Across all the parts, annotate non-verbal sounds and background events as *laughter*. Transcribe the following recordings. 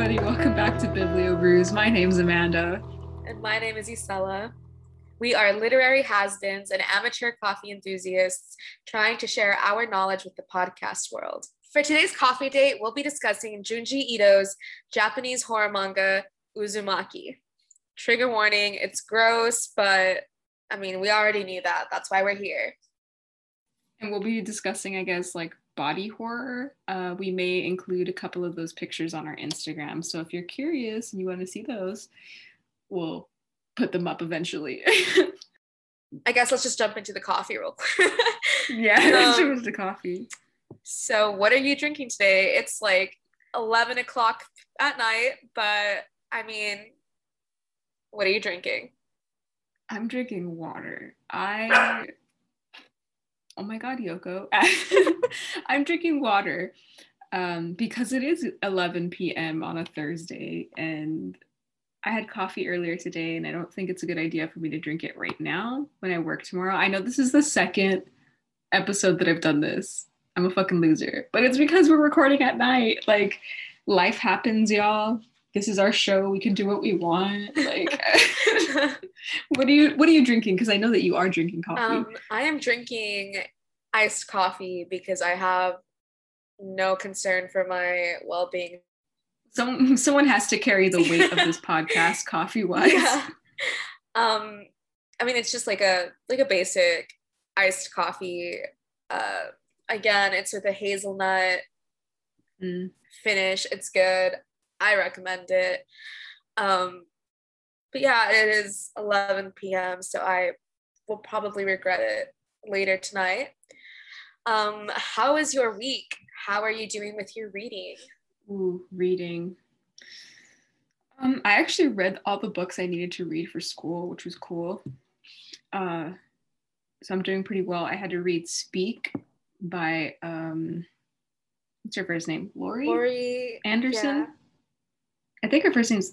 everybody. Welcome back to Biblio Brews. My name's Amanda. And my name is Isella. We are literary has-beens and amateur coffee enthusiasts trying to share our knowledge with the podcast world. For today's coffee date, we'll be discussing Junji Ito's Japanese horror manga, Uzumaki. Trigger warning, it's gross, but I mean, we already knew that. That's why we're here. And we'll be discussing, I guess, like body horror. Uh, we may include a couple of those pictures on our Instagram. So if you're curious and you want to see those, we'll put them up eventually. *laughs* I guess let's just jump into the coffee real quick. *laughs* yeah, let's *laughs* jump into coffee. So, what are you drinking today? It's like 11 o'clock at night, but I mean, what are you drinking? I'm drinking water. I oh my god, Yoko. *laughs* I'm drinking water um, because it is 11 p.m. on a Thursday, and I had coffee earlier today, and I don't think it's a good idea for me to drink it right now when I work tomorrow. I know this is the second episode that I've done this. I'm a fucking loser, but it's because we're recording at night. Like, life happens, y'all. This is our show. We can do what we want. Like, *laughs* *laughs* what are you What are you drinking? Because I know that you are drinking coffee. Um, I am drinking iced coffee because I have no concern for my well being. Some someone has to carry the weight of this *laughs* podcast, coffee wise. Yeah. Um, I mean, it's just like a like a basic iced coffee. Uh, again, it's with a hazelnut mm. finish. It's good. I recommend it. Um, but yeah, it is 11 p.m., so I will probably regret it later tonight. Um, how is your week? How are you doing with your reading? Ooh, reading. Um, I actually read all the books I needed to read for school, which was cool. Uh, so I'm doing pretty well. I had to read Speak by um, what's her first name? Laurie. Laurie Anderson. Yeah. I think her first name's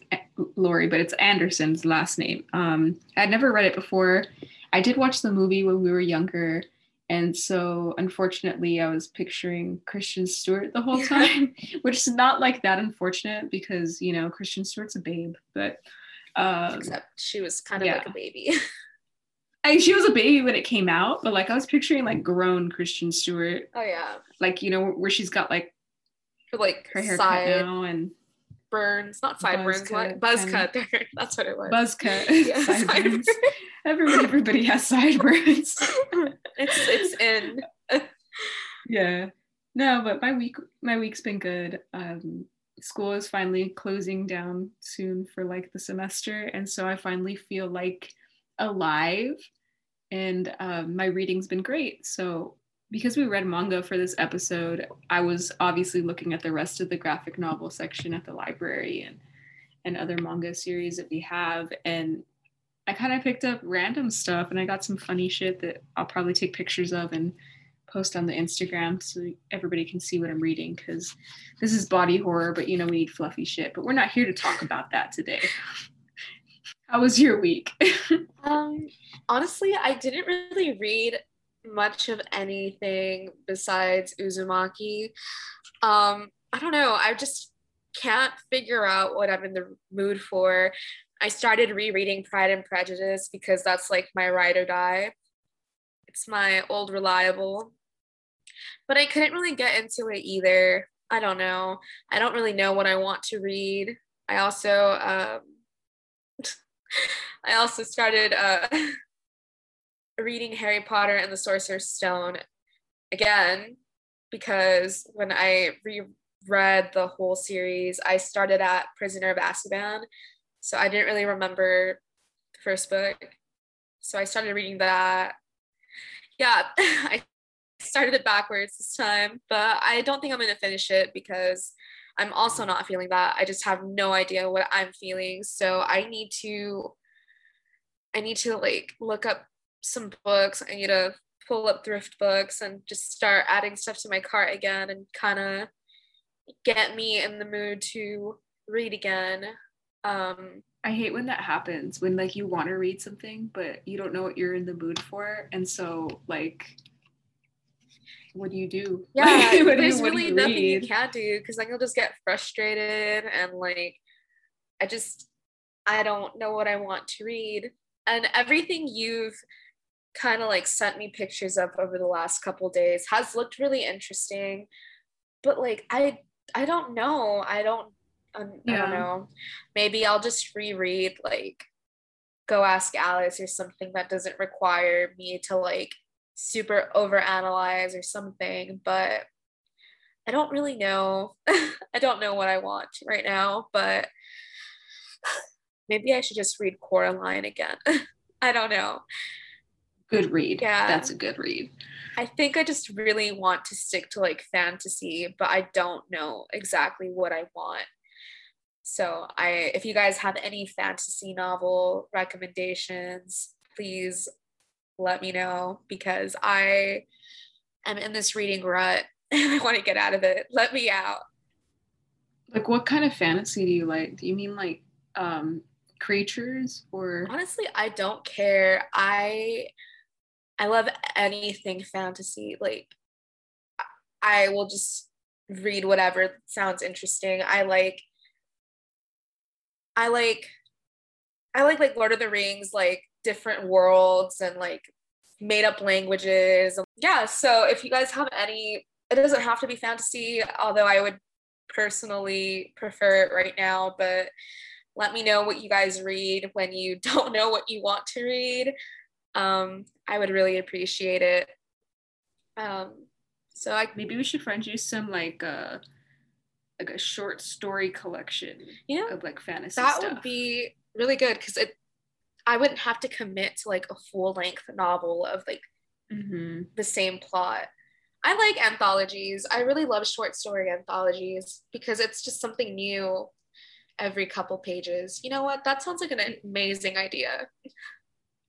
Laurie, but it's Anderson's last name. Um, I'd never read it before. I did watch the movie when we were younger, and so unfortunately, I was picturing Kristen Stewart the whole *laughs* time, which is not like that unfortunate because you know Kristen Stewart's a babe, but um, except she was kind of yeah. like a baby. *laughs* I, she was a baby when it came out, but like I was picturing like grown Kristen Stewart. Oh yeah. Like you know where she's got like her like her hair side. now and burns, not sideburns, what buzz cut. *laughs* there. That's what it was. Buzz cut. *laughs* *laughs* Yeah, sideburns. everybody, everybody has sideburns. it's it's in. yeah. No, but my week my week's been good. Um, school is finally closing down soon for like the semester, and so I finally feel like alive. And um, my reading's been great. So because we read manga for this episode, I was obviously looking at the rest of the graphic novel section at the library and and other manga series that we have and I kind of picked up random stuff and I got some funny shit that I'll probably take pictures of and post on the Instagram so everybody can see what I'm reading because this is body horror, but you know, we need fluffy shit. But we're not here to talk about that today. How was your week? *laughs* um, honestly, I didn't really read much of anything besides Uzumaki. Um, I don't know. I just can't figure out what I'm in the mood for. I started rereading Pride and Prejudice because that's like my ride or die. It's my old reliable. But I couldn't really get into it either. I don't know. I don't really know what I want to read. I also um *laughs* I also started uh *laughs* reading Harry Potter and the Sorcerer's Stone again because when I reread the whole series, I started at Prisoner of Azkaban. So I didn't really remember the first book. So I started reading that. Yeah, *laughs* I started it backwards this time, but I don't think I'm going to finish it because I'm also not feeling that. I just have no idea what I'm feeling. So I need to I need to like look up some books. I need to pull up thrift books and just start adding stuff to my cart again and kind of get me in the mood to read again. Um, I hate when that happens when like you want to read something but you don't know what you're in the mood for and so like what do you do? Yeah, *laughs* do there's really you nothing you can do because then you'll just get frustrated and like I just I don't know what I want to read. And everything you've kind of like sent me pictures of over the last couple days has looked really interesting. But like I I don't know. I don't um, I don't know. Maybe I'll just reread like Go Ask Alice or something that doesn't require me to like super overanalyze or something, but I don't really know. *laughs* I don't know what I want right now, but *sighs* maybe I should just read Coraline again. *laughs* I don't know. Good read. Yeah. That's a good read. I think I just really want to stick to like fantasy, but I don't know exactly what I want. So I if you guys have any fantasy novel recommendations, please let me know because I am in this reading rut *laughs* and I want to get out of it. Let me out. Like what kind of fantasy do you like? Do you mean like um creatures or Honestly, I don't care. I I love anything fantasy. Like I will just read whatever sounds interesting. I like I like I like like Lord of the Rings, like different worlds and like made up languages. Yeah, so if you guys have any it doesn't have to be fantasy, although I would personally prefer it right now, but let me know what you guys read when you *laughs* don't know what you want to read. Um, I would really appreciate it. Um, so I, maybe we should find you some like uh like a short story collection you know, of like fantasy that stuff. would be really good because it, I wouldn't have to commit to like a full length novel of like hmm the same plot. I like anthologies. I really love short story anthologies because it's just something new every couple pages. You know what? That sounds like an amazing idea.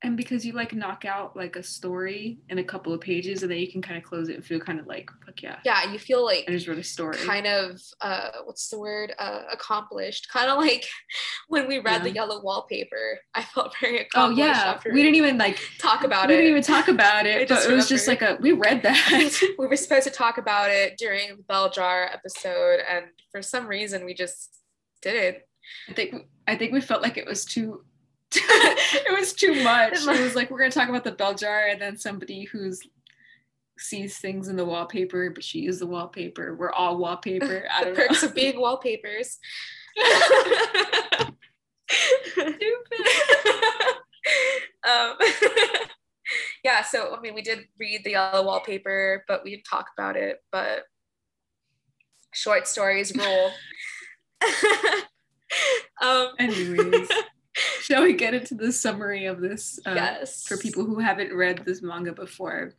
And because you like knock out like a story in a couple of pages and then you can kind of close it and feel kind of like, fuck yeah, Yeah, you feel like I just wrote a story. kind of uh what's the word uh accomplished kind of like *laughs* when we read the yellow wallpaper i felt very accomplished oh yeah, we didn't even like talk about it. we didn't even talk about it, *laughs* but it was just like a we read that. *laughs* we were supposed to talk about it during the bell jar episode and for some reason we just did it. I think I think we felt like it was too *laughs* it was too much. It was like we're gonna talk about the bell jar and then somebody who's sees things in the wallpaper, but she is the wallpaper. We're all wallpaper. *laughs* I don't perks know. of being wallpapers *laughs* um, yeah so i mean we did read the yellow wallpaper but we didn't talk about it but short stories rule um, Anyways, *laughs* shall we get into the summary of this uh, yes for people who haven't read this manga before?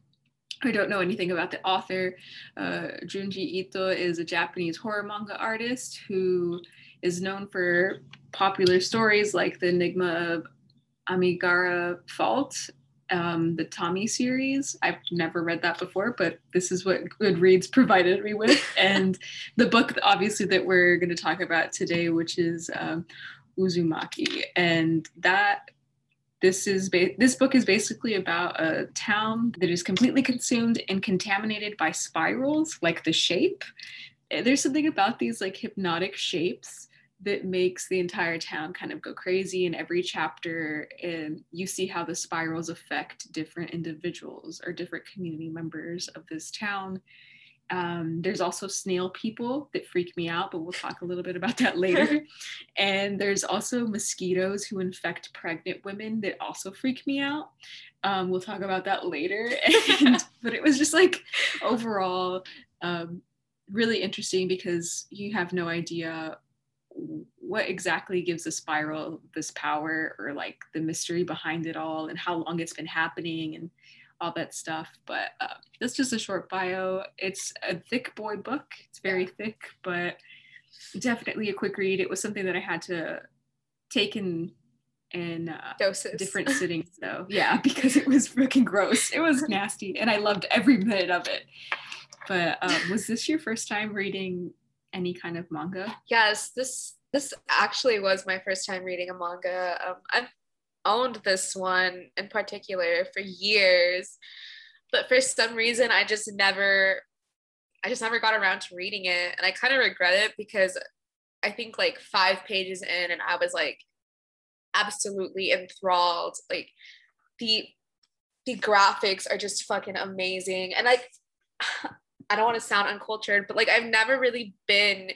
I don't know anything about the author. Uh, Junji Ito is a Japanese horror manga artist who is known for popular stories like The Enigma of Amigara Fault, um, the Tomie series. I've never read that before, but this is what Goodreads *laughs* provided me with. *laughs* and the book, obviously, that we're going to talk about today, which is um, Uzumaki. And that this is ba- this book is basically about a town that is completely consumed and contaminated by spirals, like the shape. There's something about these like hypnotic shapes that makes the entire town kind of go crazy in every chapter and you see how the spirals affect different individuals or different community members of this town um, there's also snail people that freak me out, but we'll talk a little bit about that *laughs* later. and there's also mosquitoes who infect pregnant women that also freak me out. Um, we'll talk about that later. *laughs* And, but it was just like overall um, really interesting because you have no idea what exactly gives a spiral this power or like the mystery behind it all and how long it's been happening and all that stuff. But uh, that's just a short bio. It's a thick boy book. It's very thick, but definitely a quick read. It was something that I had to take in in uh, doses different *laughs* sittings though. Yeah, *laughs* because it was freaking gross. It was *laughs* nasty, and I loved every minute of it. But um, was this your first time reading any kind of manga? yes this this actually was my first time reading a manga um, i've owned this one in particular for years but for some reason I just never I just never got around to reading it. And I kind of regret it because I think like 5 pages in and I was like absolutely enthralled. Like the the graphics are just fucking amazing. And like *sighs* I don't want to sound uncultured but like I've never really been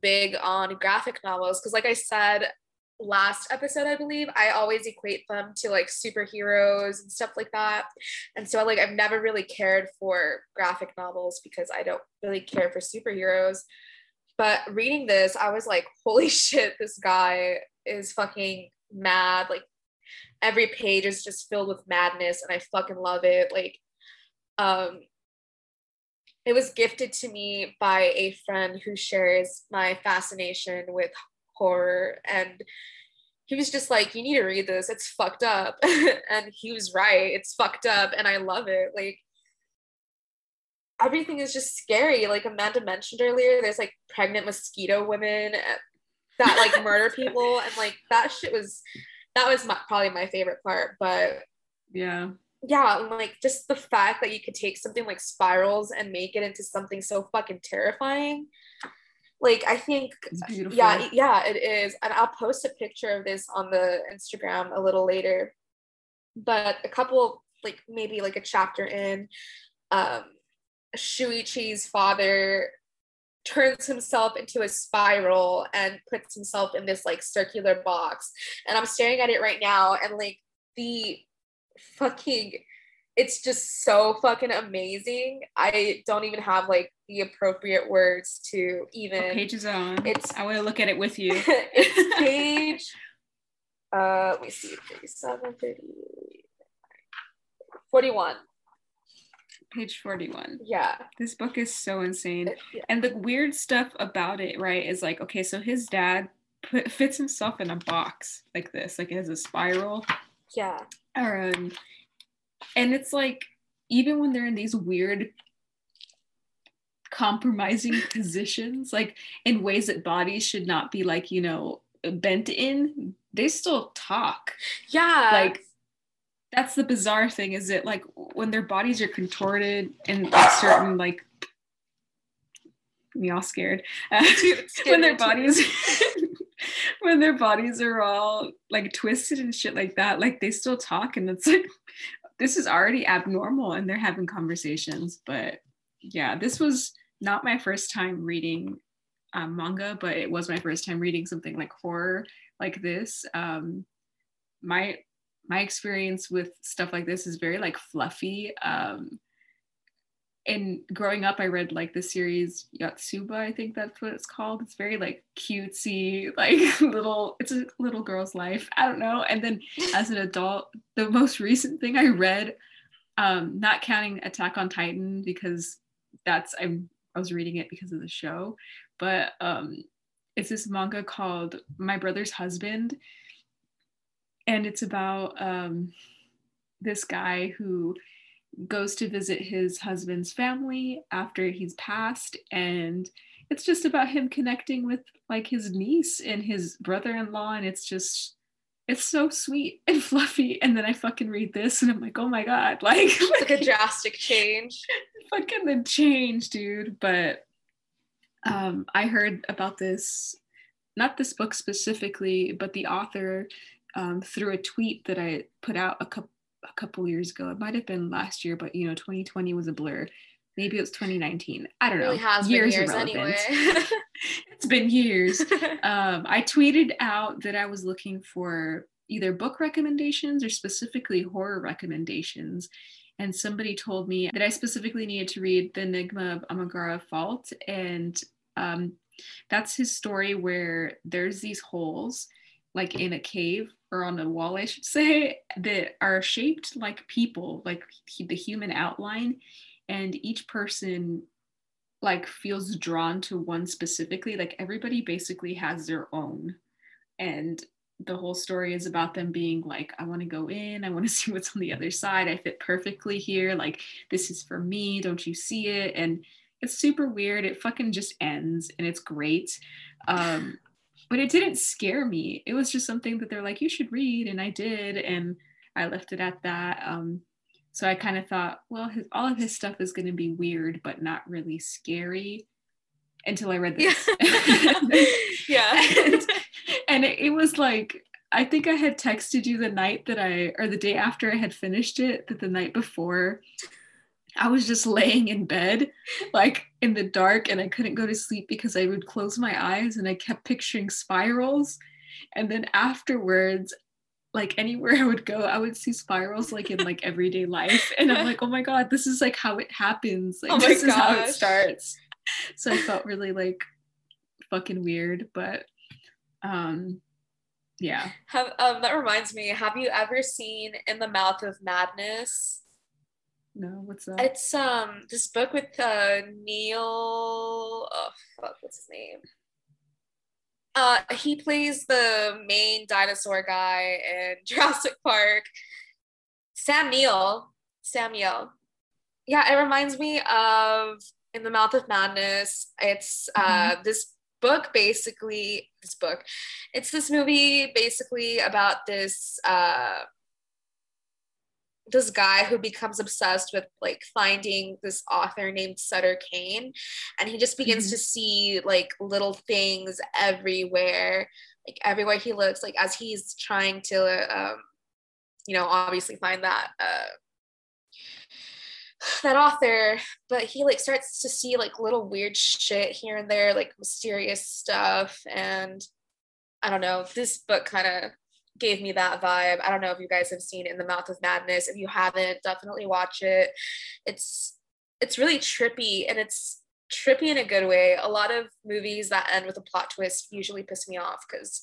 big on graphic novels because like I said last episode, I believe, I always equate them to like superheroes and stuff like that. And so like I've never really cared for graphic novels because I don't really care for superheroes. But reading this, I was like, holy *laughs* shit, this guy is fucking mad. Like every page is just filled with madness and I fucking love it. Like um it was gifted to me by a friend who shares my fascination with horror and he was just like you need to read this it's fucked up. *laughs* And he was right it's fucked up and i love it like everything is just scary like amanda mentioned earlier there's like pregnant mosquito women eh, that like *laughs* murder people and like that shit was that was my, probably my favorite part but yeah. yeah and like just the fact that you could take something like spirals and make it into something so fucking terrifying like i think yeah yeah it is. And i'll post a picture of this on the instagram a little later. But a couple like maybe like a chapter in um shuichi's father turns himself into a spiral and puts himself in this like circular box. And i'm staring at it right now and like the fucking it's just so fucking amazing. I don't even have like the appropriate words to even. What page is on? It's. I want to look at it with you. *laughs* it's *laughs* page. Uh, let me see. 37, 30, 41. Page 41. Yeah. This book is so insane. Yeah. And the weird stuff about it, right, is like, okay, so his dad put, fits himself in a box like this, like it has a spiral. Yeah. Um, and it's like even when they're in these weird compromising *laughs* positions like in ways that bodies should not be like you know bent in they still talk. Yeah. Like that's the bizarre thing is it like when their bodies are contorted and like certain like me all scared. Uh, *laughs* when their bodies *laughs* when their bodies are all like twisted and shit like that like they still talk and it's like this is already abnormal and they're having conversations. But yeah, this was not my first time reading um, manga, but it was my first time reading something like horror like this. Um, my my experience with stuff like this is very like fluffy. Um, and growing up, I read like the series Yotsuba I think that's what it's called. It's very like cutesy, *laughs* like little, it's a little girl's life. I don't know. And then as an adult, the most recent thing I read, um, not counting Attack on Titan because that's I'm I was reading it because of the show, but um, it's this manga called My Brother's Husband, and it's about um, this guy who goes to visit his husband's family after he's passed and it's just about him connecting with like his niece and his brother-in-law and it's just it's so sweet *laughs* and fluffy and then i fucking read this and i'm like oh my god *laughs* like it's like a drastic change. *laughs* fucking the change dude but um i heard about this not this book specifically but the author um, through a tweet that i put out a couple a couple years ago. It might have been last year, but you know, 2020 was a blur. Maybe it was 2019. I don't know. Really has years, years anyway. *laughs* *laughs* it's been years. *laughs* um, I tweeted out that I was looking for either book recommendations or specifically horror recommendations. And somebody told me that I specifically needed to read The Enigma of Amigara Fault. And um, that's his story where there's these holes like in a cave or on a wall, I should say, that are shaped like people, like the human outline. And each person like feels drawn to one specifically. Like everybody basically has their own. And the whole story is about them being like, I want to go in, I want to *laughs* see what's on the other side. I fit perfectly here. Like, this is for me. Don't you see it? And it's super weird. It fucking just ends and it's great. Um, but it didn't scare me. It was just something that they're like, you should read, and I did, and I left it at that. Um, So I kind of thought, well, his, all of his stuff is going to be weird, but not really scary until I read this. *laughs* *laughs* Yeah. and, and it, it was like, I think I had texted you the night that I, or the day after I had finished it, that the night before, I was just laying in bed, like in the dark, and I couldn't go to sleep because I would close my eyes and I kept picturing spirals. And then afterwards, like anywhere *laughs* I would go, I would see spirals like in like everyday life. And I'm like, oh my God, this is like how it happens. Like Oh this is how it starts. So I felt really like fucking weird, but um yeah. Have um that reminds me, have you ever seen In the Mouth of Madness? No, what's that? It's um this book with uh Neil oh fuck, what's his name? Uh he plays the main dinosaur guy in *laughs* Jurassic Park. Sam Neill. Sam Neill. Yeah, it reminds me of In the Mouth of Madness. It's uh this book basically this book. It's this movie basically about this uh this guy who becomes obsessed with like finding this author named Sutter Kane and he just begins Mhm. to see like little things everywhere like everywhere he looks like as he's trying to um you know obviously find that uh that author but he like starts to see like little weird shit here and there like mysterious stuff and I don't know this book kind of gave me that vibe. I don't know if you guys have seen In the Mouth of Madness. If you haven't, definitely watch it. It's it's really trippy and it's trippy in a good way. A lot of movies that end with a plot twist usually piss me off because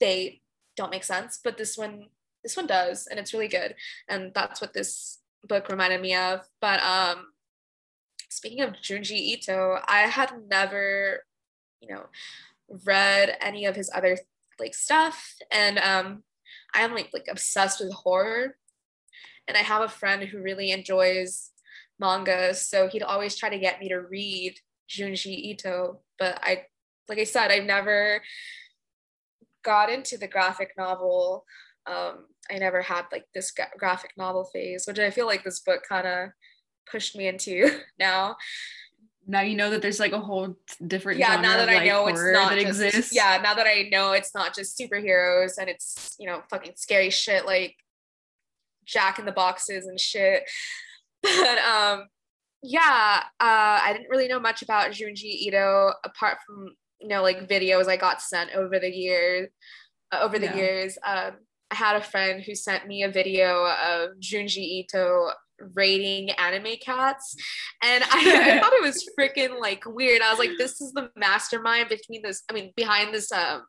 they don't make sense, but this one this one does and it's really good. And that's what this book reminded me of. But um speaking of Junji Ito, I had never, you know, read any of his other like stuff. And um i am like like obsessed with horror. And i have a friend who really enjoys manga so he'd always try to get me to read junji ito. But i like i said i've never got into the graphic novel. Um i never had like this gra- graphic novel phase which i feel like this book kind of pushed me into *laughs* now now you know that there's like a whole different yeah genre now that of, i like, know it's not that just, exists. yeah now that i know it's not just superheroes and it's you know fucking scary shit like jack in the boxes and shit. *laughs* But um yeah uh i didn't really know much about junji ito apart from you know like videos i got sent over the years uh, over the Yeah. years. Um i had a friend who sent me a video of junji ito rating anime cats. And I, *laughs* I thought it was freaking like weird. I was like this is the mastermind between this i mean behind this um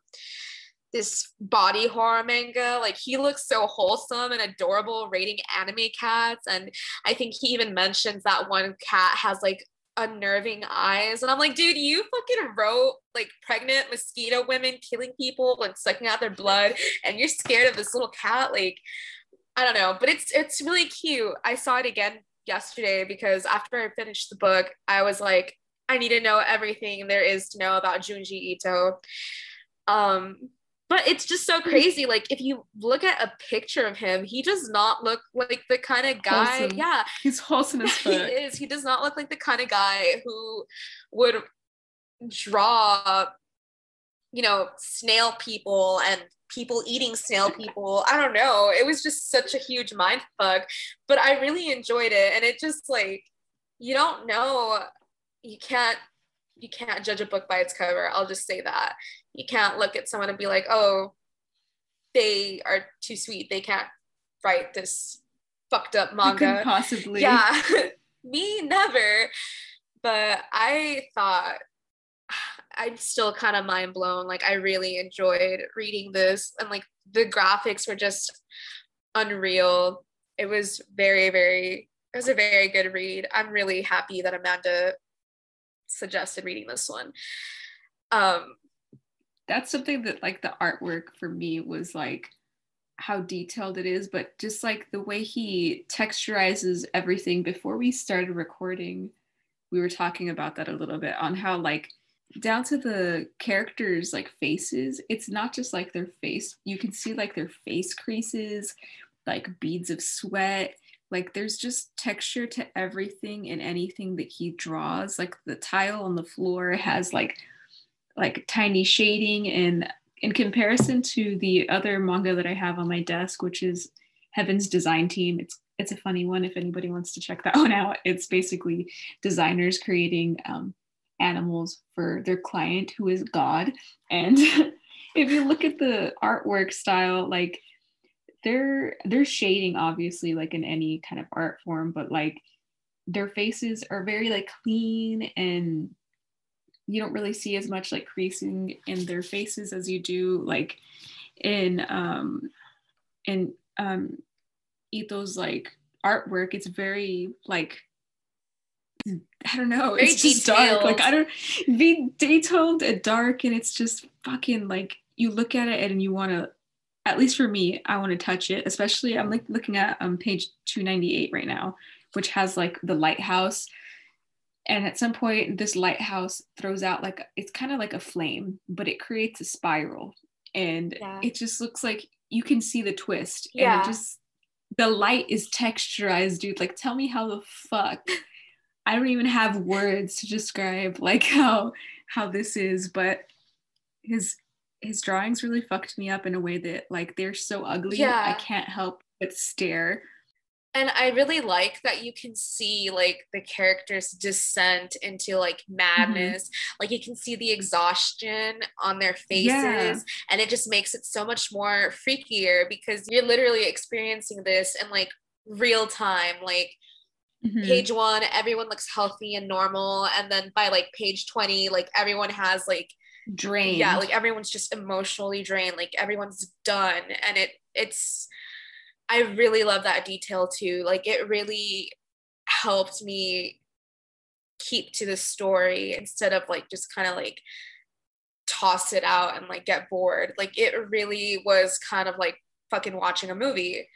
this body horror manga. Like he looks so wholesome and adorable rating anime cats. And i think he even mentions that one cat has like unnerving eyes. And i'm like dude you fucking wrote like pregnant mosquito women killing people and sucking out their blood and you're scared of this little cat? Like i don't know but it's it's really cute. I saw it again yesterday because after i finished the book i was like i need to know everything there is to know about junji ito. Um but it's just so crazy. Like if you look at a picture of him he does not look like the kind of guy. Wholesome. yeah. He's wholesome as *laughs* he is. He does not look like the kind of guy who would draw you know snail people and people eating snail people. I don't know. It was just such a huge mind fuck but i really enjoyed it. And it just like you don't know. You can't you can't judge a book by its cover. I'll just say that. You can't look at someone and be like oh they are too sweet. They can't write this fucked up manga. possibly. Yeah. *laughs* Me never. But i thought i'm still kind of mind blown. Like i really enjoyed reading this and like the graphics were just unreal. It was very very it was a very good read. I'm really happy that amanda suggested reading this one. Um that's something that like the artwork for me was like how detailed it is but just like the way he texturizes everything. Before we started recording we were talking about that a little bit on how like down to the characters like faces it's not just like their face you can see like their face creases like beads of sweat like there's just texture to everything and anything that he draws like the tile on the floor has like like tiny shading and in comparison to the other manga that i have on my desk which is heaven's design team it's it's a funny one if anybody wants to check that *laughs* one out. It's basically designers creating um, animals for their client who is god. And *laughs* if you look at the artwork style like they're they're shading obviously like in any kind of art form but like their faces are very like clean and you don't really see as much like creasing in their faces as you do like in um in um Ito's like artwork. It's very like I don't know. Very it's just detailed. dark. Like I don't be detailed and dark, and it's just fucking like you look at it and you want to at least for me, I want to touch it. Especially, I'm like looking at um, page 298 right now, which has like the lighthouse. And at some point, this lighthouse throws out like it's kind of like a flame, but it creates a spiral. And yeah. it just looks like you can see the twist. Yeah. And it just, the light is texturized, dude. Like, tell me how the fuck. *laughs* I don't even have words to describe like how how this is, but his his drawings really fucked me up in a way that like they're so ugly yeah. I can't help but stare. And I really like that you can see like the characters descent into like madness. Mm-hmm. Like you can see the exhaustion on their faces yeah. and it just makes it so much more freakier because you're literally experiencing this in like real time like Mm-hmm. page one everyone looks healthy and normal and then by like page 20 like everyone has like drained. Yeah, like everyone's just emotionally drained. Like everyone's done, and it it's. I really love that detail too. Like it really helped me keep to the story instead of like just kind of like toss it out and like get bored. Like it really was kind of like fucking watching a movie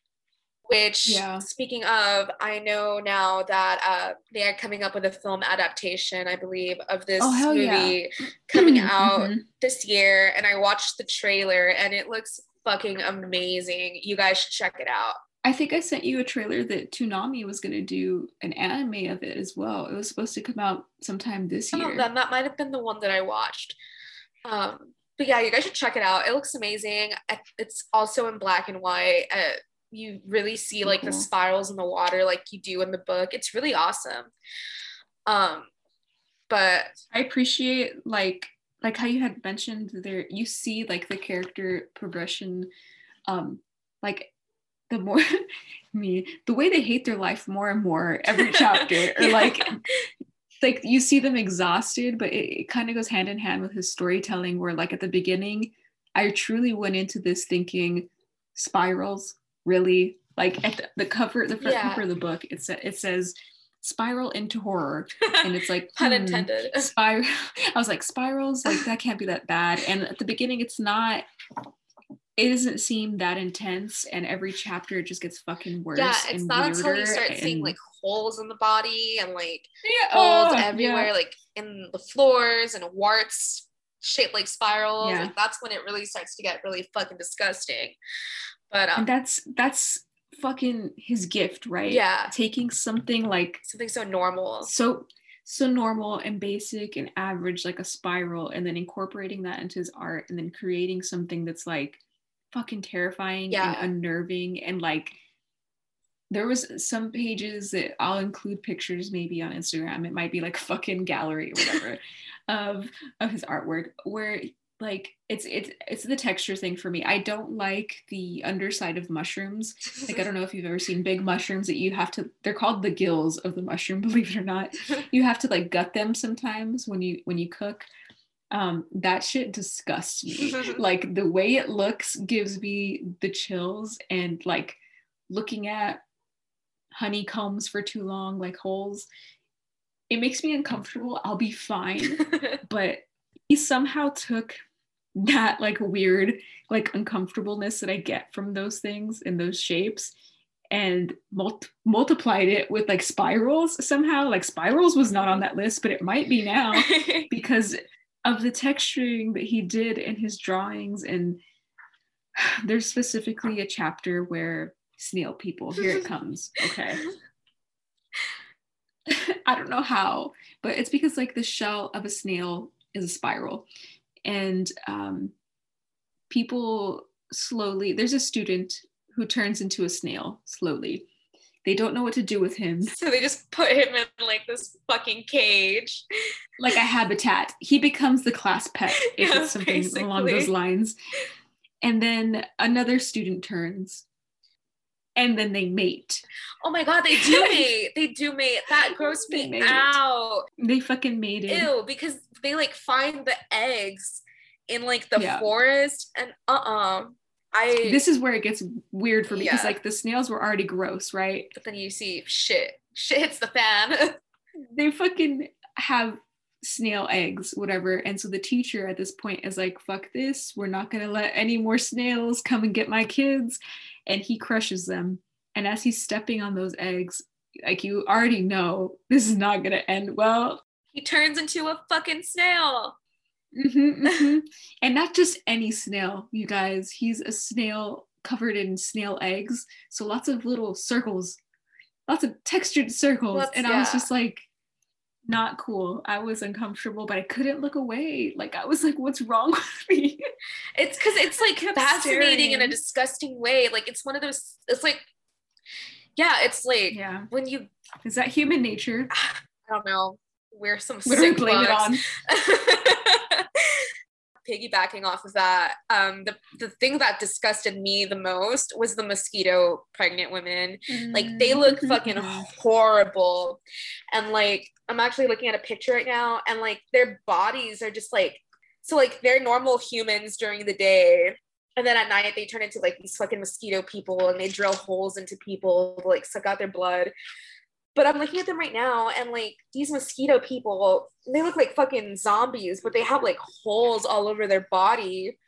which yeah. speaking of i know now that uh, they are coming up with a film adaptation i believe of this oh, movie yeah. coming *clears throat* out mm-hmm. this year and i watched the trailer and it looks fucking amazing. You guys should check it out. I think i sent you a trailer that toonami was going to do an anime of it as well. It was supposed to come out sometime this year. oh, then that might have been the one that i watched. Um but yeah you guys should check it out. It looks amazing. It's also in black and white. Uh, you really see like the spirals in the water like you do in the book it's really awesome um but i appreciate like like how you had mentioned there you see like the character progression um like the more *laughs* me the way they hate their life more and more every *laughs* chapter yeah. or like like you see them exhausted but it, it kind of goes hand in hand with his storytelling where like at the beginning i truly went into this thinking spirals really like at the, the cover the front yeah. cover of the book it, sa- it says spiral into horror and it's like *laughs* pun hmm, intended spiral *laughs* i was like spirals like that can't be that bad and at the beginning it's not it doesn't seem that intense and every chapter just gets fucking worse yeah it's not until you start and... seeing like holes in the body and like yeah, holes oh, everywhere yeah. like in the floors and warts shaped like spirals yeah. like that's when it really starts to get really fucking disgusting but um, and that's that's fucking his gift, right? Yeah. Taking something like something so normal. So so normal and basic and average like a spiral and then incorporating that into his art and then creating something that's like fucking terrifying yeah. and unnerving and like there was some pages that I'll include pictures maybe on Instagram. It might be like fucking gallery or whatever *laughs* of of his artwork where like it's it's it's the texture thing for me. I don't like the underside of mushrooms. Like I don't know if you've ever seen big mushrooms that you have to they're called the gills of the mushroom, *laughs* believe it or not. *laughs* You have to like gut them sometimes when you when you cook. Um that shit disgusts me. *laughs* like the way it looks gives me the chills and like looking at honeycombs for too long like holes it makes me uncomfortable. I'll be fine. but he somehow took that like weird like uncomfortableness that I get from those things and those shapes and mul- multiplied it with like spirals somehow like spirals was not on that list but it might be now *laughs* because of the texturing that he did in his drawings and *sighs* there's specifically a chapter where snail people. Here it comes. Okay. *laughs* *laughs* I don't know how, but it's because like the shell of a snail is a spiral. And um, people slowly, there's a student who turns into a snail slowly. They don't know what to do with him. *laughs* So they just put him in like this fucking cage. Like a habitat. He becomes the class pet if *laughs* yeah, it's something basically. along those lines. And then another student turns and then they mate. Oh my god, they do *laughs* mate. They do mate. That grossed me out. They fucking made it. Ew, because they like find the eggs in like the yeah. forest and uh-uh. I This is where it gets weird for me because yeah. like the snails were already gross, right? But then you see shit. Shit hits the fan. *laughs* they fucking have snail eggs, whatever. And so the teacher at this point is like, fuck this. We're not going to let any more snails come and get my kids. And he crushes them. And as he's stepping on those eggs, like you already know, this is not going to end well. He turns into a fucking snail. Mm-hmm, mm-hmm. *laughs* and not just any snail, you guys. He's a snail covered in snail eggs. So lots of little circles, lots of textured circles. and yeah. I was just like, not cool. I was uncomfortable, but I couldn't look away. Like I was like, what's wrong *laughs* with me? It's because it's like fascinating in a disgusting way. Like it's one of those, it's like, yeah, it's like yeah. when you is that human nature? *sighs* I don't know. We're some what sick blame it on? *laughs* *laughs* piggybacking off of that, um, the, the thing that disgusted me the most was the mosquito pregnant women. Mm-hmm. Like they look mm-hmm. fucking *laughs* horrible. And like I'm actually looking at a picture right now, and like their bodies are just like so like they're normal humans during the day. And then at night they turn into like these fucking mosquito people and they drill holes into people to like suck out their blood. But I'm looking at them right now, and like these mosquito people, they look like fucking zombies, but they have like holes all over their body,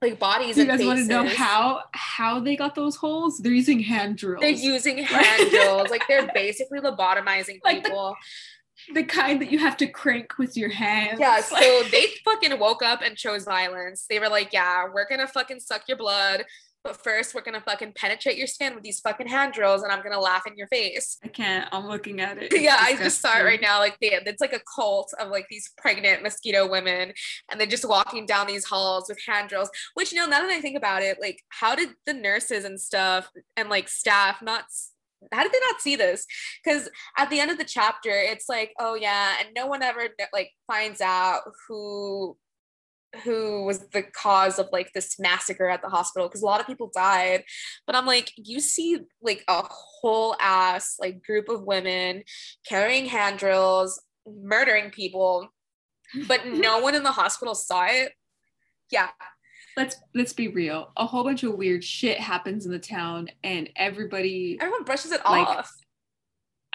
like bodies. You guys faces. want to know how how they got those holes? They're using hand drills. They're using *laughs* hand drills. Like they're basically lobotomizing like people. The, the kind that you have to crank with your hands. Yeah, *laughs* so they fucking woke up and chose violence. They were like, yeah, we're gonna fucking suck your blood. But first, we're gonna fucking penetrate your skin with these fucking hand drills, and I'm gonna laugh in your face. I can't. I'm looking at it. *laughs* Yeah. I just saw it right now. Like, they, it's like a cult of like these pregnant mosquito women, and they're just walking down these halls with hand drills. Which, you know, now that I think about it, like, how did the nurses and stuff and like staff not how did they not see this because at the end of the chapter it's like oh yeah and no one ever like finds out who who was the cause of like this massacre at the hospital because a lot of people died. But i'm like you see like a whole ass like group of women carrying hand drills murdering people but *laughs* no one in the hospital saw it? Yeah. Let's let's be real. A whole bunch of weird shit happens in the town and everybody everyone brushes it like, off.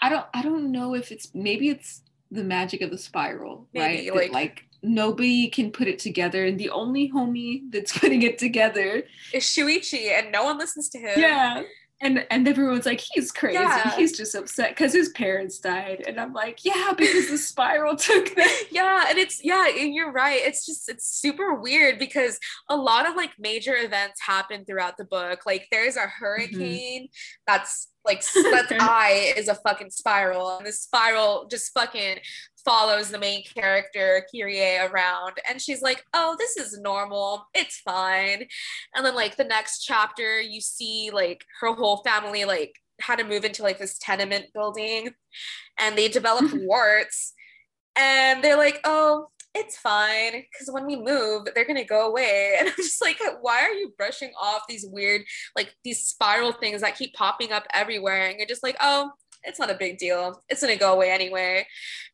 I don't i don't know if it's maybe it's the magic of the spiral maybe, right like, that, like nobody can put it together and the only homie that's *laughs* putting it together is Shuichi and no one listens to him. Yeah. And and everyone's like, he's crazy. Yeah. He's just upset because his parents died. And I'm like, yeah, because the spiral *laughs* took them. Yeah, and it's yeah, and you're right. It's just it's super weird because a lot of like major events happen throughout the book. Like there's a mm-hmm. hurricane mm-hmm. that's like that's *laughs* eye is a fucking spiral and the spiral just fucking follows the main character Kirie around and she's like oh this is normal. It's fine. And then like the next chapter you see like her whole family like had to move into like this tenement building and they developed *laughs* warts and they're like oh it's fine because when we move they're gonna go away. *laughs* And i'm just like why are you brushing off these weird like these spiral things that keep popping up everywhere? And you're just like oh it's not a big deal. It's gonna go away anyway.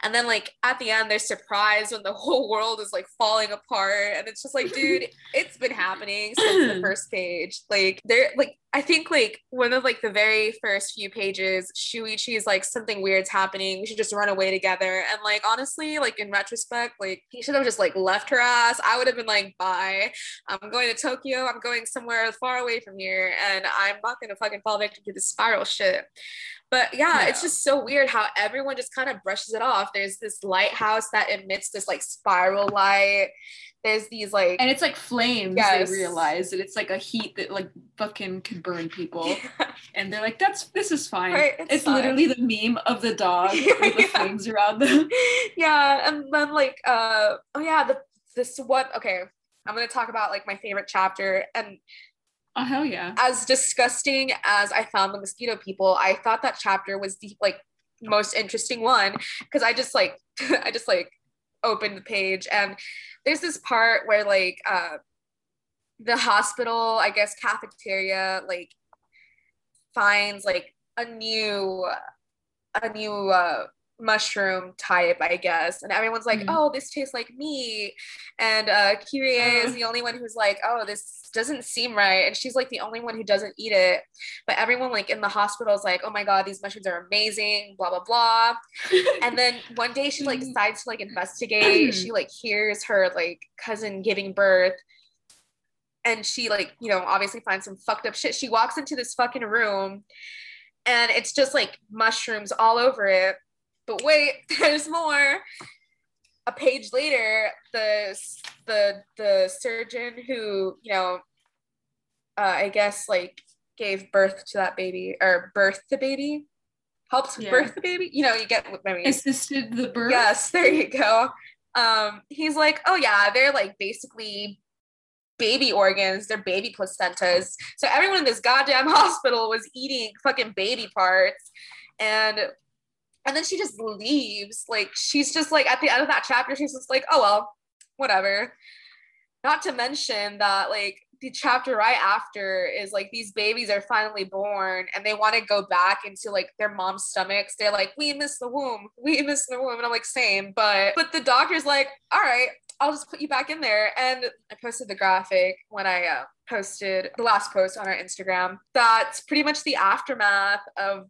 And then like at the end, they're surprised when the *laughs* whole world is like falling apart. And it's just like, dude, *laughs* it's been happening since the *clears throat* first page. Like they're like I think like one of like the very first few pages, Shuichi is like something weird's happening. We should just run away together. And like honestly, like in retrospect, like he should have just like left her ass. I would have been like, bye. I'm going to Tokyo. I'm going somewhere far away from here, and I'm not gonna fucking fall victim to this spiral shit. But yeah, yeah, it's just so weird how everyone just kind of brushes it off. There's this lighthouse that emits this like spiral light. there's these like and it's like flames Yes. they realize that it's like a heat that like fucking could burn people *laughs* and they're like that's this is fine Right, it's, it's fine. literally the meme of the dog *laughs* with the Yeah. flames around them *laughs* yeah, and then like uh oh yeah, the this one okay. I'm gonna talk about like my favorite chapter and oh hell yeah. As disgusting as I found the mosquito people, I thought that chapter was the like most interesting one because I just like *laughs* I just like opened the page. And there's this part where like uh the hospital, I guess cafeteria like finds like a new a new uh mushroom type, I guess. And everyone's like, Mhm. oh, this tastes like meat. And uh Kirie is Uh. the only one who's like, oh, this doesn't seem right. And she's like the only one who doesn't eat it. But everyone like in the hospital is like, oh my god, these mushrooms are amazing, blah blah blah. And then one day she like *laughs* decides to like investigate. she like hears her like cousin giving birth. And she like, you know, obviously finds some fucked up shit. She walks into this fucking room and it's just like mushrooms all over it. But wait, *laughs* there's more. A page later, the the the surgeon who, you know, uh, I guess like gave birth to that baby or birthed the baby, helped Yeah. birth the baby. You know, you get what I mean. assisted the birth Yes, there you go. Um, he's like, oh yeah, they're like basically baby organs, they're baby placentas. So everyone in this goddamn *laughs* hospital was eating fucking baby parts. And and then she just leaves. Like she's just like at the end of that chapter, she's just like, oh well, whatever. Not to mention that like the chapter right after is like these babies are finally born and they want to go back into like their mom's stomachs. They're like, we miss the womb, we miss the womb. And I'm like, same, but but the doctor's like, all right, I'll just put you back in there. And I posted the graphic when I uh, posted the last post on our Instagram. That's pretty much the aftermath of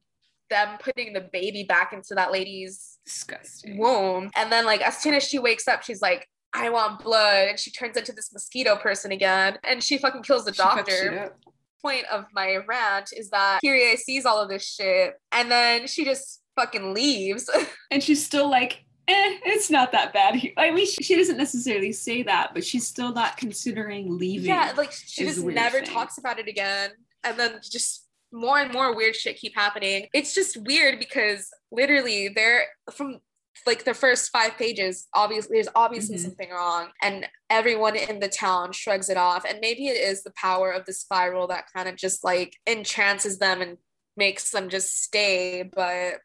them putting the baby back into that lady's disgusting womb. And then, like, as soon as she wakes up, she's like, I want blood. And she turns into this mosquito person again. And she fucking kills the She doctor. Point of my rant is that Kirie sees all of this shit and then she just fucking leaves. *laughs* and she's still like eh, it's not that bad. I mean, she, she doesn't necessarily say that, but she's still not considering leaving. yeah, like she just never thing. talks about it again. And then just more and more weird shit keep happening. It's just weird because literally they're from like the first five pages, obviously there's obviously Mhm. something wrong. And everyone in the town shrugs it off. And maybe it is the power of the spiral that kind of just like entrances them and makes them just stay. But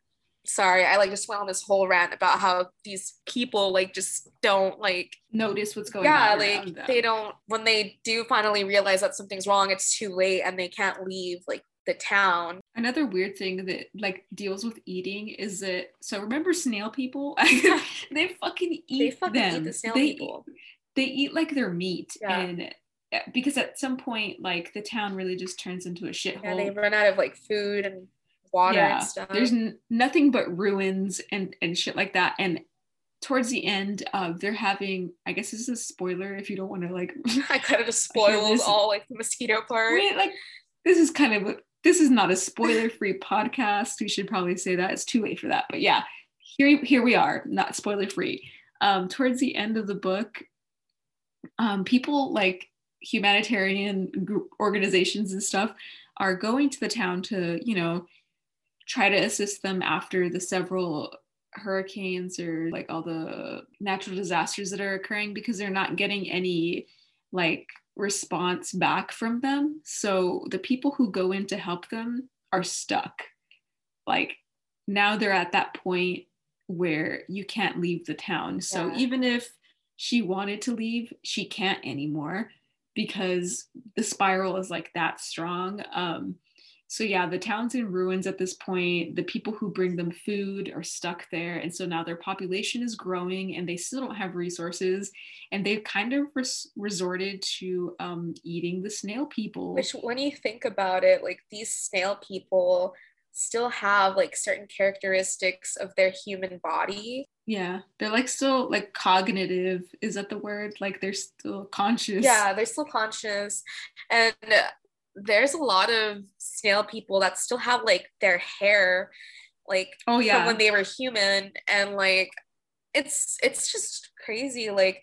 sorry, I like just went on this whole rant about how these people like just don't like Notice what's going yeah on. like them. they don't when they do finally realize that something's wrong it's too late and they can't leave like the town Another weird thing that like deals with eating is that so remember snail people? *laughs* they *laughs* fucking eat they fucking them. eat the snail they, people They eat like their meat, Yeah. and uh, because at some point, like the town really just turns into a shithole. and they run out of like food and water and stuff There's n- nothing but ruins and and shit like that. And towards the end, uh, they're having. I guess this is a spoiler if you don't want to like. *laughs* i kind of just spoiled all like the mosquito part Wait, like this is kind of this is not a spoiler-free podcast. We should probably say that it's too late for that. But yeah, here here we are, not spoiler-free. Um, towards the end of the book, um, people like humanitarian organizations and stuff are going to the town to you know try to assist them after the several hurricanes or like all the natural disasters that are occurring because they're not getting any like response back from them. So the people who go in to help them are stuck. Like now they're at that point where you can't leave the town. So Yeah. even if she wanted to leave she can't anymore because the spiral is like that strong. Um so yeah the town's in ruins at this point. The people who bring them food are stuck there. And so now their population is growing and they still don't have resources. And they've kind of res- resorted to um, eating the snail people. Which when you think about it like these snail people still have like certain characteristics of their human body. Yeah they're like still like cognitive is that the word? Like they're still conscious. Yeah, they're still conscious. And there's a lot of snail people that still have like their hair like oh from yeah. when they were human. And like it's it's just crazy. Like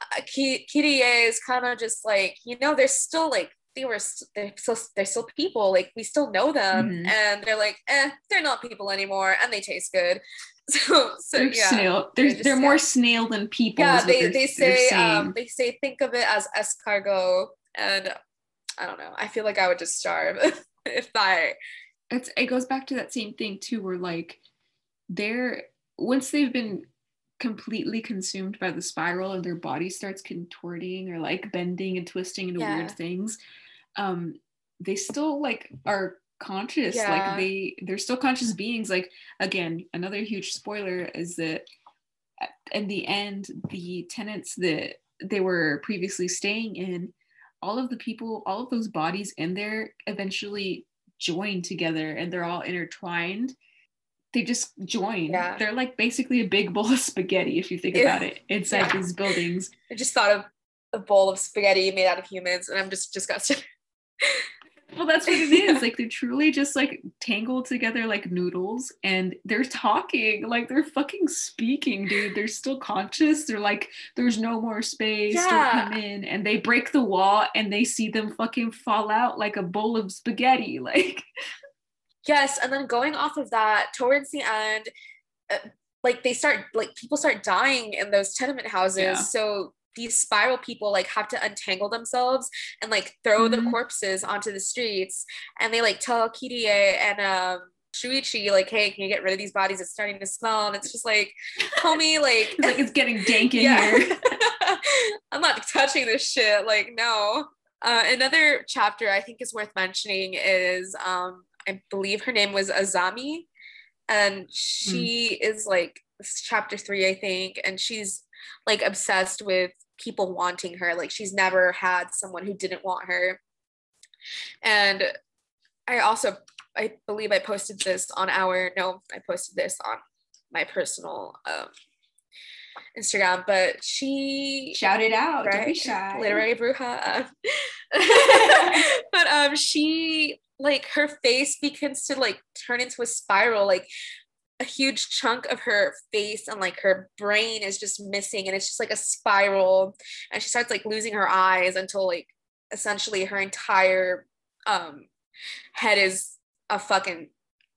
uh, Kirie is kind of just like you know they're still like they were they're still they're still people. Like we still know them. Mm-hmm. and they're like eh they're not people anymore. And they taste good. *laughs* So so they're yeah. snail they're, they're, they're more snail than people yeah they, they say um they say think of it as escargot. And i don't know i feel like i would just starve *laughs* if i it's it goes back to that same thing too where like they're once they've been completely consumed by the spiral and their body starts contorting or like bending and twisting into yeah. weird things um they still like are conscious yeah. like they they're still conscious beings like again another huge spoiler is that in the end the tenants that they were previously staying in all of the people all of those bodies in there eventually join together and they're all intertwined. They just join. Yeah. they're like basically a big bowl of spaghetti if you think about it. Inside yeah. these buildings. I just thought of a bowl of spaghetti made out of humans and i'm just disgusted *laughs* well that's what it is. Like they're truly just like tangled together like noodles and they're talking. Like they're fucking speaking dude. They're still conscious. They're like there's no more space. Yeah. don't come in. And they break the wall and they see them fucking fall out like a bowl of spaghetti. *laughs* Like yes and then going off of that towards the end uh, like they start like people start dying in those tenement houses. Yeah. so these spiral people like have to untangle themselves and like throw mm-hmm. the corpses onto the streets. And they like tell Kirie and um Shuichi like hey can you get rid of these bodies? It's starting to smell. And it's just like homie *laughs* like it's like it's getting dank in yeah. here. *laughs* I'm not touching this shit like no. Uh, another chapter I think is worth mentioning is um I believe her name was Azami. And she mm. is like this is chapter three I think. And she's like obsessed with people wanting her. Like she's never had someone who didn't want her. And I also, I believe I posted this on our, no, I posted this on my personal um, Instagram, but she shout it out, right? Don't be shy. Literary bruja. *laughs* but um, she like her face begins to like turn into a spiral. Like a huge chunk of her face and like her brain is just missing and it's just like a spiral and she starts like losing her eyes until like essentially her entire um head is a fucking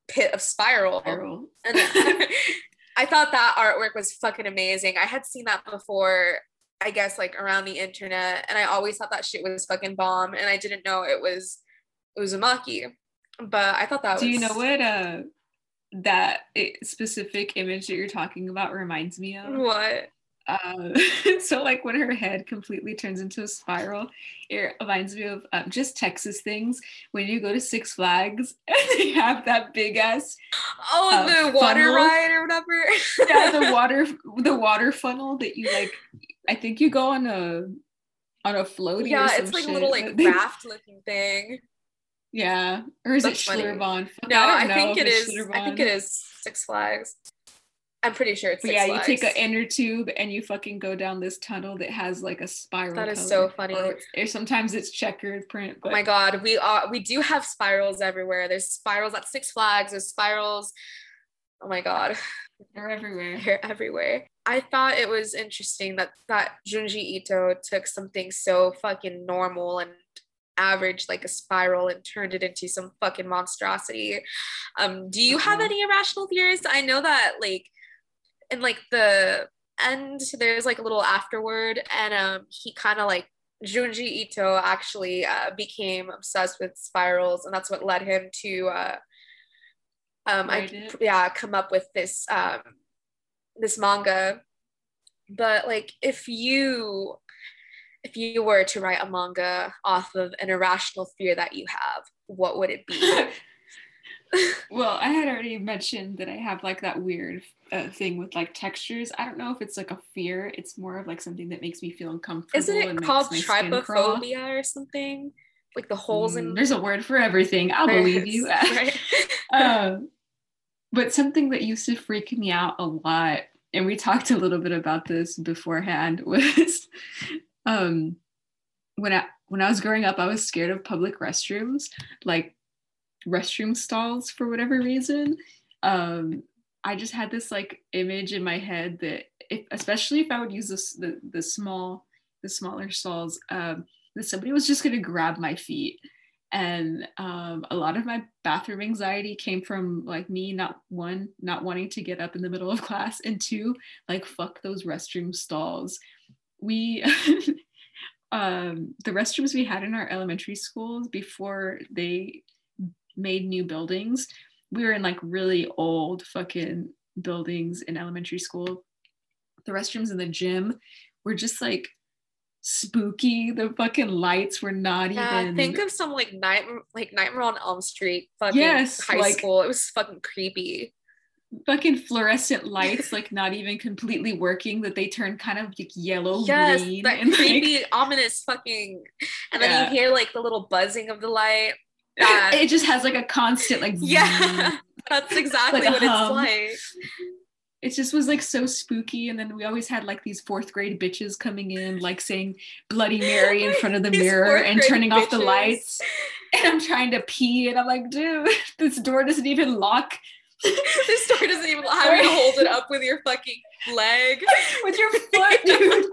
pit of spiral, spiral. and *laughs* i thought that artwork was fucking amazing i had seen that before i guess like around the internet and i always thought that shit was fucking bomb and i didn't know it was it was Uzumaki but i thought that do was... you know what uh that specific image that you're talking about reminds me of. What? Uh, *laughs* so like when her head completely turns into a spiral, it reminds me of um, just Texas things. When you go to Six Flags *laughs* and they have that big ass oh uh, the water funnel. ride or whatever. yeah, the *laughs* water the water funnel that you like. I think you go on a on a floaty. Yeah, it's like a little like raft looking thing. Yeah, or is That's it Schlitterbahn? No, I, I think it is. I think it is Six Flags. I'm pretty sure it's. yeah, Flags. Yeah, you take an inner tube and you fucking go down this tunnel that has like a spiral. That is so funny. Or, or, sometimes it's checkered print. Oh but... Oh my god, we are we do have spirals everywhere. There's spirals at Six Flags. There's spirals. Oh my god, they're everywhere. They're everywhere. I thought it was interesting that that Junji Ito took something so fucking normal and average like a spiral and turned it into some fucking monstrosity. Um, do you have mm-hmm. any irrational fears? I know that like in like the end there's like a little afterward, and um he kind of like Junji Ito actually uh, became obsessed with spirals and that's what led him to uh um I yeah come up with this um this manga but like if you if you were to write a manga off of an irrational fear that you have, what would it be? *laughs* well, I had already mentioned that I have like that weird uh, thing with like textures. I don't know if it's like a fear. It's more of like something that makes me feel uncomfortable. Isn't it called trypophobia or something? Like the holes mm, in. There's a word for everything. I'll believe you. *laughs* *laughs* um, but something that used to freak me out a lot, and we talked a little bit about this beforehand, was um when I when I was growing up, I was scared of public restrooms, like restroom stalls for whatever reason. Um, I just had this like image in my head that if, especially if I would use this the, the small the smaller stalls, um, that somebody was just gonna grab my feet. And um, a lot of my bathroom anxiety came from like me not one, not wanting to get up in the middle of class, and two, like fuck those restroom stalls. We *laughs* um, the restrooms we had in our elementary schools before they made new buildings, we were in like really old fucking buildings in elementary school. The restrooms in the gym were just like spooky. The fucking lights were not yeah, even. Think of some like night like Nightmare on Elm Street fucking yes, high like, school. It was fucking creepy. Fucking fluorescent lights, like not even completely working, that they turn kind of like yellow yes, green. That and creepy, like, ominous fucking and then you hear like the little buzzing of the light. Yeah. *laughs* it just has like a constant like yeah *laughs* *laughs* that's exactly like what it's like it just was like so spooky and then we always had like these fourth grade bitches coming in like saying bloody mary in front of the mirror and turning bitches. off the lights and i'm trying to pee and i'm like dude this door doesn't even lock *laughs* this door doesn't even how to hold it up with your fucking leg *laughs* with your foot *laughs* dude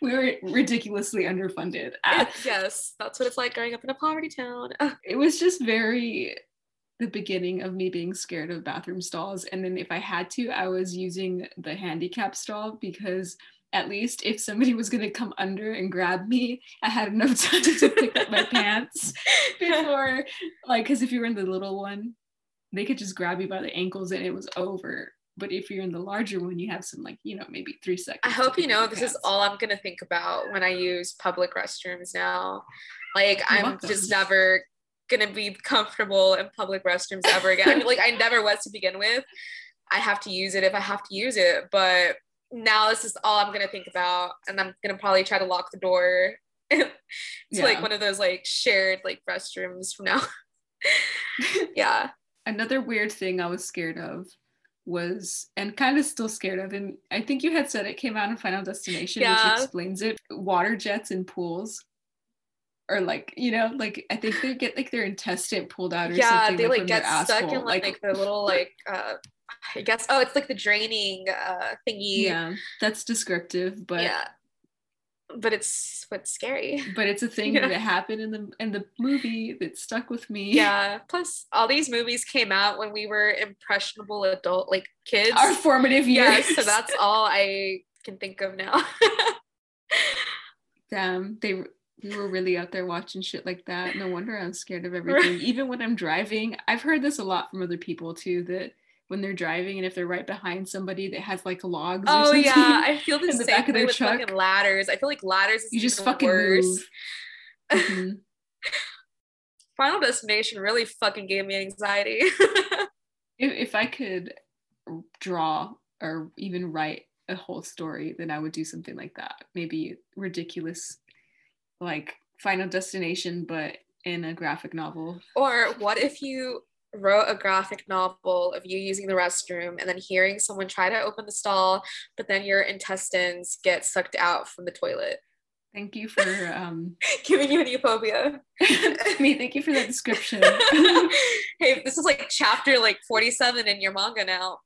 we were ridiculously underfunded. yes, that's what it's like growing up in a poverty town. it was just very the beginning of me being scared of bathroom stalls. And then if I had to, I was using the handicap stall because at least if somebody was going to come under and grab me, I had enough *laughs* time to pick up my pants *laughs* before, like, because if you were in the little one, they could just grab you by the ankles and it was over. But if you're in the larger one, you have some like, you know, maybe three seconds. I hope you know this is all I'm gonna think about when I use public restrooms now. Like You're I'm welcome. just never gonna be comfortable in public restrooms ever again. I mean, like I never was to begin with. I have to use it if I have to use it, but now this is all I'm gonna think about, and I'm gonna probably try to lock the door *laughs* to yeah. like one of those like shared like restrooms from now. *laughs* yeah. Another weird thing I was scared of was and kind of still scared of and i think you had said it came out in final destination yeah. which explains it water jets in pools or like you know like i think they get like their intestine pulled out or yeah, something they like, get stuck asshole. in like, like the little like uh i guess oh it's like the draining uh thingy yeah that's descriptive but yeah but it's what's scary. But it's a *laughs* thing yeah. that happened in the in the movie that stuck with me. Yeah. Plus, all these movies came out when we were impressionable adult, like kids. Our formative years. Yeah. So that's *laughs* all I can think of now. *laughs* Damn, they we were really out there watching shit like that. No wonder I'm scared of everything. Even when I'm driving, I've heard this a lot from other people too. That when they're driving and if they're right behind somebody that has like logs. Oh yeah, I feel *laughs* the same back way with truck. fucking ladders. I feel like ladders is you just fucking worse. *laughs* Mm-hmm. Final Destination really fucking gave me anxiety. *laughs* if, if I could draw or even write a whole story, then I would do something like that. Maybe ridiculous, like Final Destination, but in a graphic novel. Or what if you wrote a graphic novel of you using the restroom and then hearing someone try to open the stall, but then your intestines get sucked out from the toilet. Thank you for um, *laughs* giving you an euphoria. *laughs* me, thank you for that description. *laughs* hey, this is like chapter like 47 in your manga now.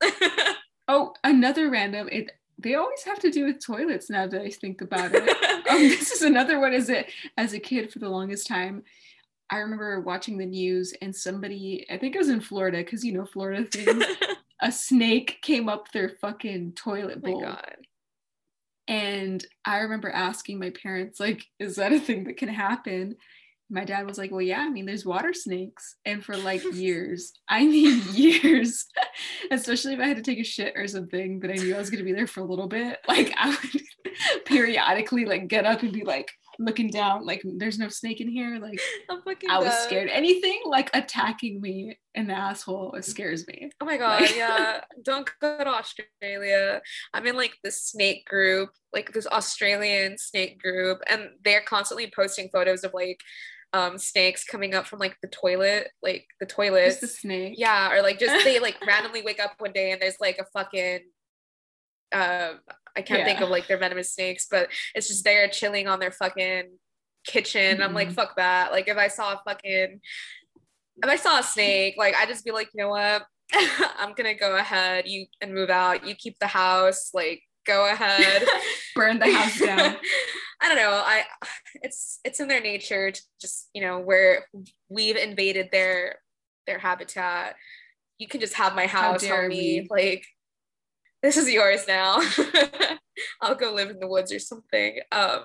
oh, another random. It they always have to do with toilets now that I think about it. um, this is another one. Is it as a kid for the longest time? I remember watching the news and somebody, I think it was in Florida, because you know Florida things, *laughs* a snake came up their fucking toilet oh bowl. Oh and I remember asking my parents, like, is that a thing that can happen? My dad was like, well, yeah, I mean, there's water snakes. And for like *laughs* years, I mean, *laughs* years, especially if I had to take a shit or something, but I knew I was going to be there for a little bit, like, I would periodically like get up and be like, looking down, like there's no snake in here. Like *laughs* i was dead. scared. Anything like attacking me the asshole it scares me. Oh my god, like, yeah. *laughs* Don't go to Australia. I'm in like this snake group, like this Australian snake group, and they're constantly posting photos of like um snakes coming up from like the toilet, like the toilet. The snake. Yeah, or like just they like *laughs* randomly wake up one day and there's like a fucking uh I can't yeah. think of like their venomous snakes, but it's just there chilling on their fucking kitchen. Mm-hmm. I'm like, mm-hmm. fuck that. Like if I saw a fucking if I saw a snake, like I just be like, you know what? *laughs* I'm gonna go ahead, you and move out. You keep the house, like go ahead. *laughs* Burn the house down. *laughs* I don't know. I it's it's in their nature to just, you know, where we've invaded their their habitat. You can just have my house, homie. We? Like this is yours now. *laughs* I'll go live in the woods or something. Um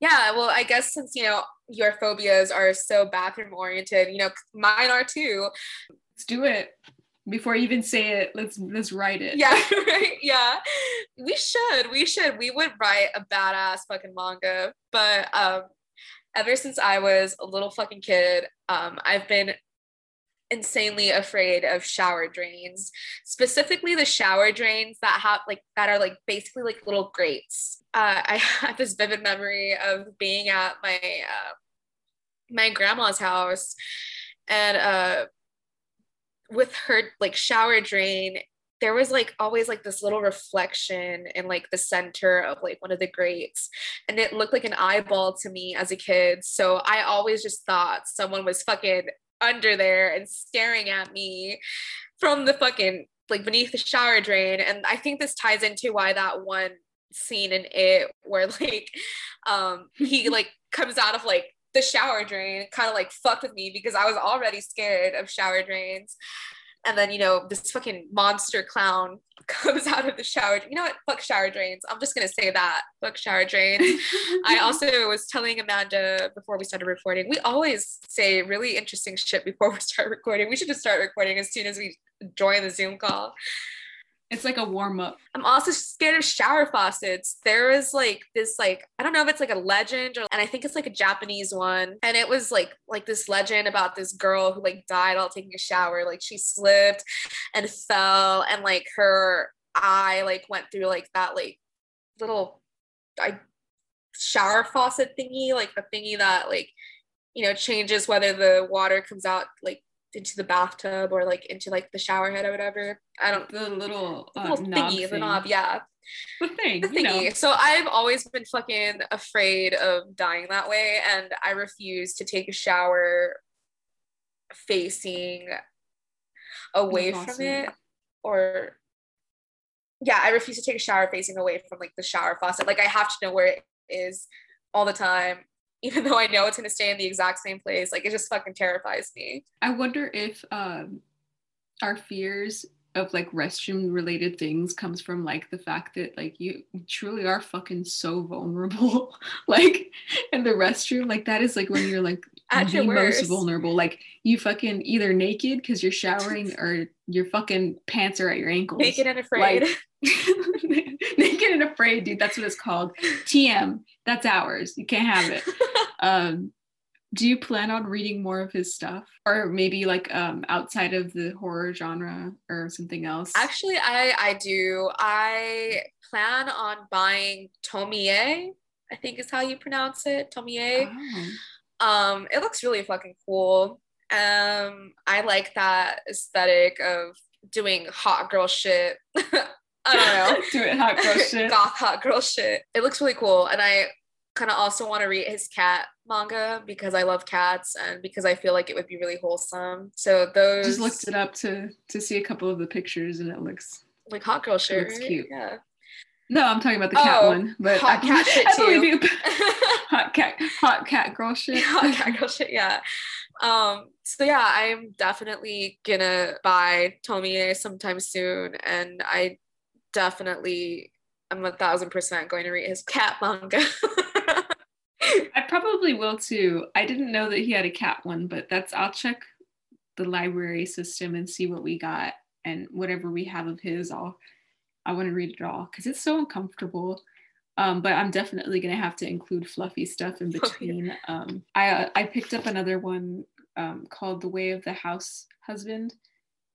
yeah, well, I guess since you know your phobias are so bathroom oriented, you know, mine are too. Let's do it. Before you even say it, let's let's write it. Yeah, *laughs* right. Yeah. We should. We should. We would write a badass fucking manga. But um ever since I was a little fucking kid, um, I've been insanely afraid of shower drains specifically the shower drains that have like that are like basically like little grates. Uh, i *laughs* have this vivid memory of being at my uh, my grandma's house and uh with her like shower drain there was like always like this little reflection in like the center of like one of the grates and it looked like an eyeball to me as a kid so i always just thought someone was fucking under there and staring at me from the fucking like beneath the shower drain. And I think this ties into why that one scene in it where *laughs* like um he *laughs* like comes out of like the shower drain kind of like fucked with me because I was already scared of shower drains. And then, you know, this fucking monster clown *laughs* comes out of the shower. You know what? Fuck shower drains. I'm just gonna say that. Fuck shower drains. I *laughs* also was telling Amanda before we started recording. We always say really interesting shit before we start *laughs* recording. We should just start recording as soon as we join the Zoom call. It's like a warm up. I'm also scared of shower faucets. There is like this like I don't know if it's like a legend or and I think it's like a Japanese one. And it was like like this legend about this girl who like died while taking a shower. Like she slipped and fell and like her eye like went through like that like little I shower faucet thingy, like the thingy that like you know changes whether the water comes out like into the bathtub or like into like the shower head or whatever. I don't the little, uh, little thingy, thing. the knob, yeah. The thing, the thingy. know. So I've always been fucking afraid of dying that way, and I refuse to take a shower facing away awesome. from it, or yeah, I refuse to take a shower facing away from like the shower faucet. Like I have to know where it is all the time *laughs* even though I know it's gonna stay in the exact same place. Like it just fucking terrifies me. I wonder if um our fears of like restroom related things comes from like the fact that like you truly are fucking so vulnerable *laughs* like in the restroom like that is like when you're like *laughs* At the most vulnerable like you fucking either naked because you're showering or your fucking pants are at your ankles naked and afraid like, naked and afraid dude that's what it's called. Tm that's ours. You can't have it. *laughs* Um do you plan on reading more of his stuff? Or maybe like um outside of the horror genre or something else? Actually i i do. I plan on buying tomie i think is how you pronounce it tomie. Oh. um it looks really fucking cool. Um i like that aesthetic of doing hot girl shit *laughs* I don't know. *laughs* Do it hot girl *laughs* shit. Goth hot girl shit. It looks really cool. And I kind of also want to read his cat manga because I love cats and because I feel like it would be really wholesome. So those just looked it up to to see a couple of the pictures and it looks like hot girl shit. It's right? cute. Yeah. No, I'm talking about the cat oh, one, but hot I, cat shit *laughs* I too. You. hot cat, hot cat girl shit. hot cat girl shit. Yeah. Um. So yeah, I'm definitely gonna buy Tomie sometime soon, and I definitely I'm a thousand percent going to read his cat manga. *laughs* I probably will too. I didn't know that he had a cat one, but that's I'll check the library system and see what we got and whatever we have of his. I'll I want to read it all because it's so uncomfortable. Um, but I'm definitely gonna have to include fluffy stuff in between. Um, I I picked up another one um, called The Way of the House Husband,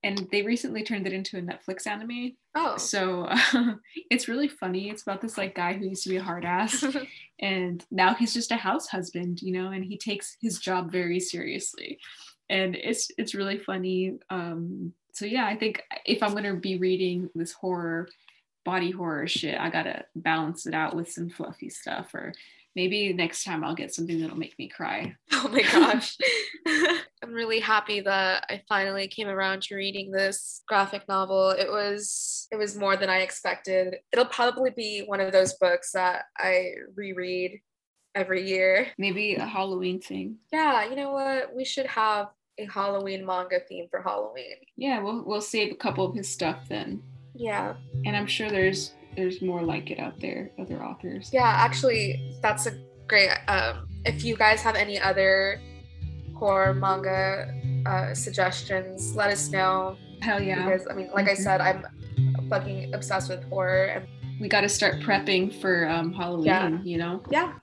and they recently turned it into a Netflix anime. Oh. So uh, *laughs* it's really funny. It's about this like guy who used to be a hard ass *laughs* and now he's just a house husband, you know, and he takes his job very seriously. And it's it's really funny. Um, so yeah, I think if I'm gonna be reading this horror, body horror shit, I gotta balance it out with some fluffy stuff or maybe next time I'll get something that'll make me cry. Oh my gosh. *laughs* I'm really happy that I finally came around to reading this graphic novel. It was it was more than I expected. It'll probably be one of those books that I reread every year. Maybe a Halloween thing. Yeah, you know what? We should have a Halloween manga theme for Halloween. Yeah, we'll we'll save a couple of his stuff then. Yeah. And I'm sure there's there's more like it out there, other authors. Yeah, actually that's a great um if you guys have any other horror manga uh, suggestions, let us know. Hell yeah. Because I mean, like mm-hmm. I said, I'm fucking obsessed with horror and we got to start prepping for um, Halloween, yeah. you know? Yeah.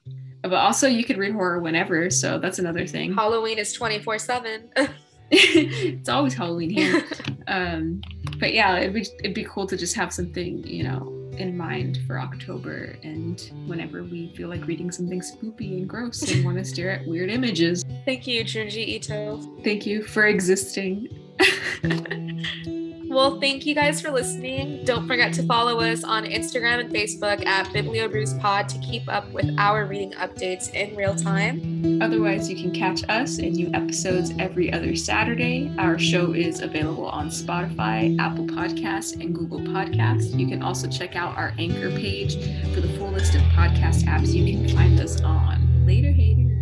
But also, you could read horror whenever, so that's another thing. *laughs* Halloween is 24 7. *laughs* it's always Halloween here. *laughs* um, but yeah, it'd be, it'd be cool to just have something, you know, in mind for October and whenever we feel like reading something spoopy and gross and want to *laughs* stare at weird images. Thank you, Junji Ito. Thank you for existing. *laughs* Well, thank you guys for listening. Don't forget to follow us on Instagram and Facebook at BiblioBrewsPod to keep up with our reading updates in real time. Otherwise, you can catch us in new episodes every other Saturday. Our show is available on Spotify, Apple Podcasts, and Google Podcasts. You can also check out our Anchor page for the full list of podcast apps you can find us on. Later, haters.